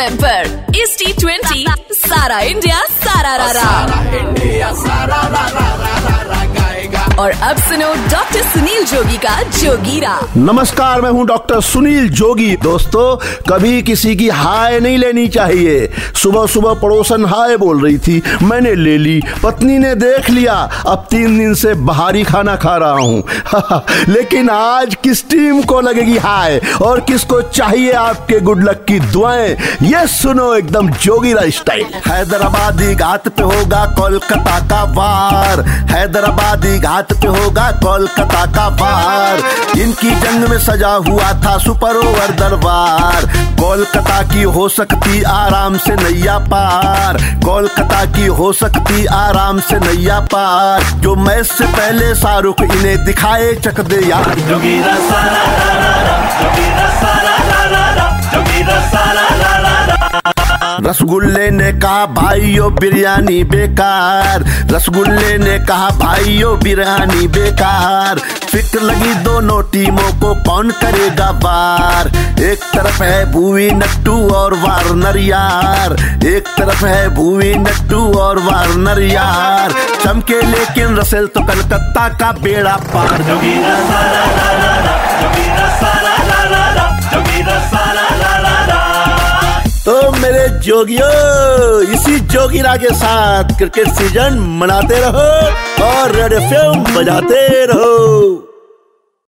M पर इस T twenty सारा इंडिया सारा रारा और अब सुनो डॉक्टर सुनील जोगी का जोगीरा नमस्कार, मैं हूँ डॉक्टर सुनील जोगी। दोस्तों, कभी किसी की हाय नहीं लेनी चाहिए। सुबह सुबह पड़ोसन हाय बोल रही थी, मैंने ले ली, पत्नी ने देख लिया। अब तीन दिन से बाहरी खाना खा रहा हूँ। लेकिन आज किस टीम को लगेगी हाय? और किसको चाहिए आपके गुड लक की दुआएँ? ये सुनो एकदम जोगीरा स्टाइल हैदराबादी घाट पे होगा कोलकाता का वार। हैदराबादी घाट पे होगा कोलकाता का बार इनकी जंग में सजा हुआ था सुपर ओवर दरबार। कोलकाता की हो सकती आराम से नैया पार। कोलकाता की हो सकती आराम से नैया पार। जो मैच से पहले शाहरुख इन्हें दिखाए चक दे यार। रसगुल्ले ने कहा भाइयों बिरयानी बेकार। रसगुल्ले ने कहा भाइयों बिरयानी बेकार। फ़िक्र लगी दोनों टीमों को, कौन करेगा बार एक तरफ़ है भूवी नट्टू और वार्नर यार एक तरफ़ है भूवी नट्टू और वार्नर यार चमके लेकिन रसेल तो कलकत्ता का बेड़ा पार। मेरे जोगियों, इसी जोगिरा के साथ क्रिकेट सीज़न मनाते रहो और रेड एफ़ बजाते रहो।